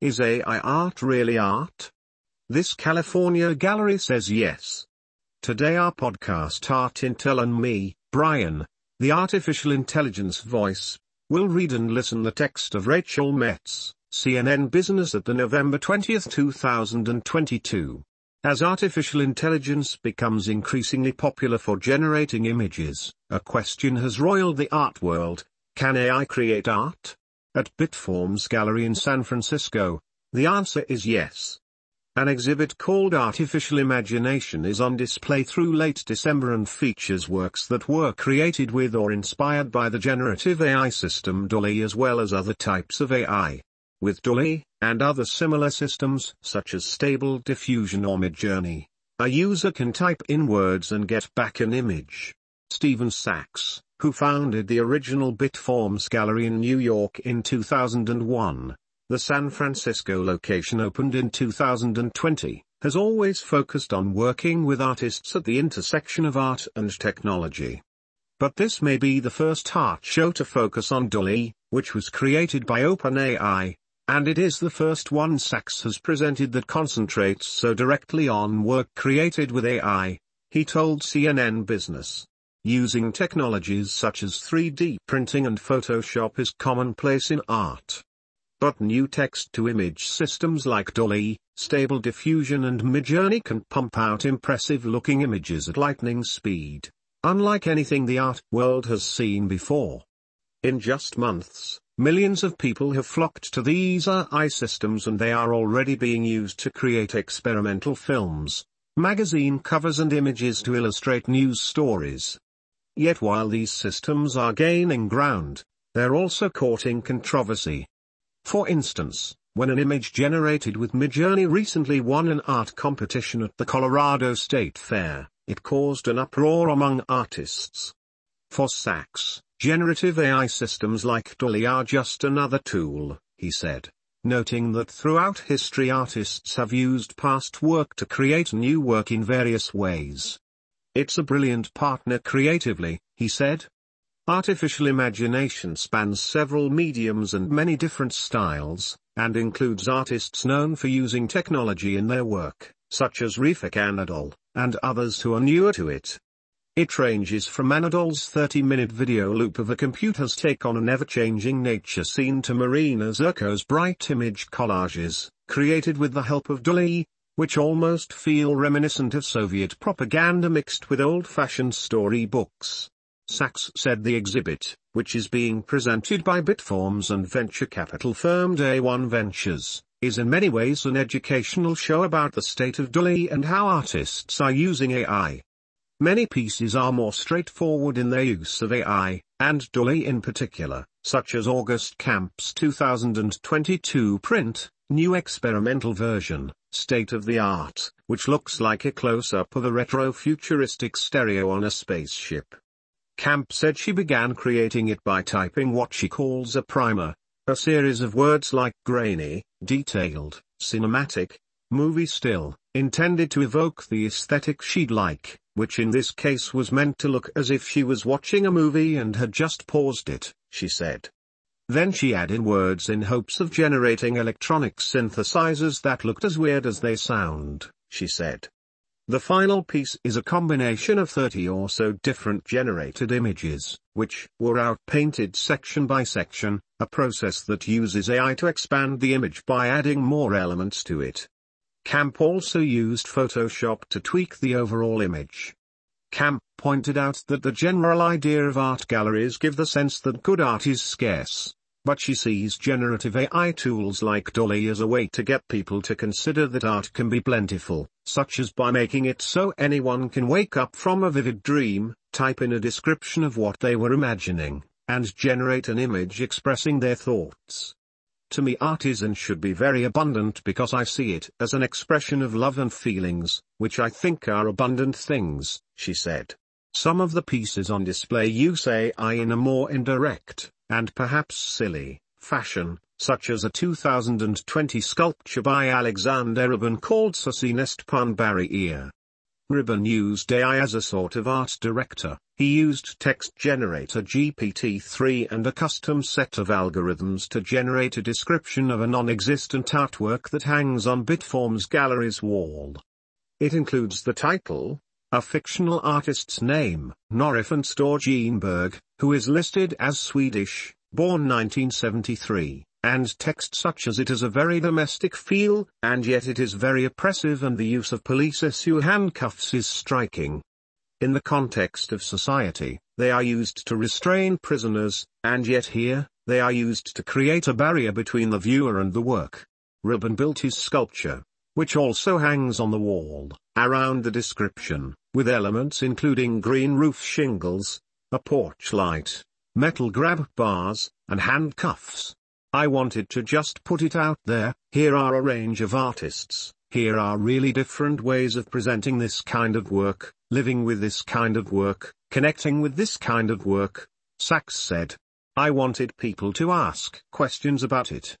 Is AI art really art? This California gallery says yes. Today our podcast Art Intel and me, Brian, the artificial intelligence voice, will read and listen the text of Rachel Metz, CNN Business at the November 20, 2022. As artificial intelligence becomes increasingly popular for generating images, a question has roiled the art world, can AI create art? At Bitforms Gallery in San Francisco, the answer is yes. An exhibit called Artificial Imagination is on display through late December and features works that were created with or inspired by the generative AI system DALL-E as well as other types of AI. With DALL-E, and other similar systems such as Stable Diffusion or Midjourney, a user can type in words and get back an image. Steven Sacks, who founded the original Bitforms Gallery in New York in 2001, the San Francisco location opened in 2020, has always focused on working with artists at the intersection of art and technology. But this may be the first art show to focus on DALL-E, which was created by OpenAI, and it is the first one Sacks has presented that concentrates so directly on work created with AI, he told CNN Business. Using technologies such as 3D printing and Photoshop is commonplace in art. But new text-to-image systems like DALL-E, Stable Diffusion and Midjourney can pump out impressive-looking images at lightning speed, unlike anything the art world has seen before. In just months, Millions of people have flocked to these AI systems and they are already being used to create experimental films, magazine covers and images to illustrate news stories. Yet while these systems are gaining ground, they're also courting controversy. For instance, when an image generated with Midjourney recently won an art competition at the Colorado State Fair, it caused an uproar among artists. For Sacks, Generative AI systems like DALL-E are just another tool, he said, noting that throughout history artists have used past work to create new work in various ways. It's a brilliant partner creatively, he said. Artificial imagination spans several mediums and many different styles, and includes artists known for using technology in their work, such as Refik Anadol, and others who are newer to it. It ranges from Anadol's 30-minute video loop of a computer's take on an ever-changing nature scene to Marina Zurkow's bright image collages, created with the help of DALL-E, which almost feel reminiscent of Soviet propaganda mixed with old-fashioned storybooks. Sacks said the exhibit, which is being presented by Bitforms and venture capital firm Day One Ventures, is in many ways an educational show about the state of DALL-E and how artists are using AI. Many pieces are more straightforward in their use of AI, and DALL-E in particular, such as August Kamp's 2022 print, new experimental version, State of the Art, which looks like a close-up of a retro-futuristic stereo on a spaceship. Kamp said she began creating it by typing what she calls a primer, a series of words like grainy, detailed, cinematic, movie still, intended to evoke the aesthetic she'd like which in this case was meant to look as if she was watching a movie and had just paused it, she said. Then she added words in hopes of generating electronic synthesizers that looked as weird as they sound, she said. The final piece is a combination of 30 or so different generated images, which were outpainted section by section, a process that uses AI to expand the image by adding more elements to it. Kamp also used Photoshop to tweak the overall image. Kamp pointed out that the general idea of art galleries give the sense that good art is scarce, but she sees generative AI tools like DALL-E as a way to get people to consider that art can be plentiful, such as by making it so anyone can wake up from a vivid dream, type in a description of what they were imagining, and generate an image expressing their thoughts. To me art is and should be very abundant because I see it as an expression of love and feelings, which I think are abundant things, she said. Some of the pieces on display use AI in a more indirect, and perhaps silly, fashion, such as a 2020 sculpture by Alexander Reben called Susi Nest Pan Ear. Reben used AI as a sort of art director. He used text generator GPT-3 and a custom set of algorithms to generate a description of a non-existent artwork that hangs on Bitform's gallery's wall. It includes the title, a fictional artist's name, Norifant Storgenberg, who is listed as Swedish, born 1973, and text such as it has a very domestic feel, and yet it is very oppressive and the use of police issue handcuffs is striking. In the context of society, they are used to restrain prisoners, and yet here, they are used to create a barrier between the viewer and the work. Reben built his sculpture, which also hangs on the wall, around the description, with elements including green roof shingles, a porch light, metal grab bars, and handcuffs. I wanted to just put it out there, here are a range of artists, here are really different ways of presenting this kind of work, living with this kind of work, connecting with this kind of work, Sacks said. I wanted people to ask questions about it.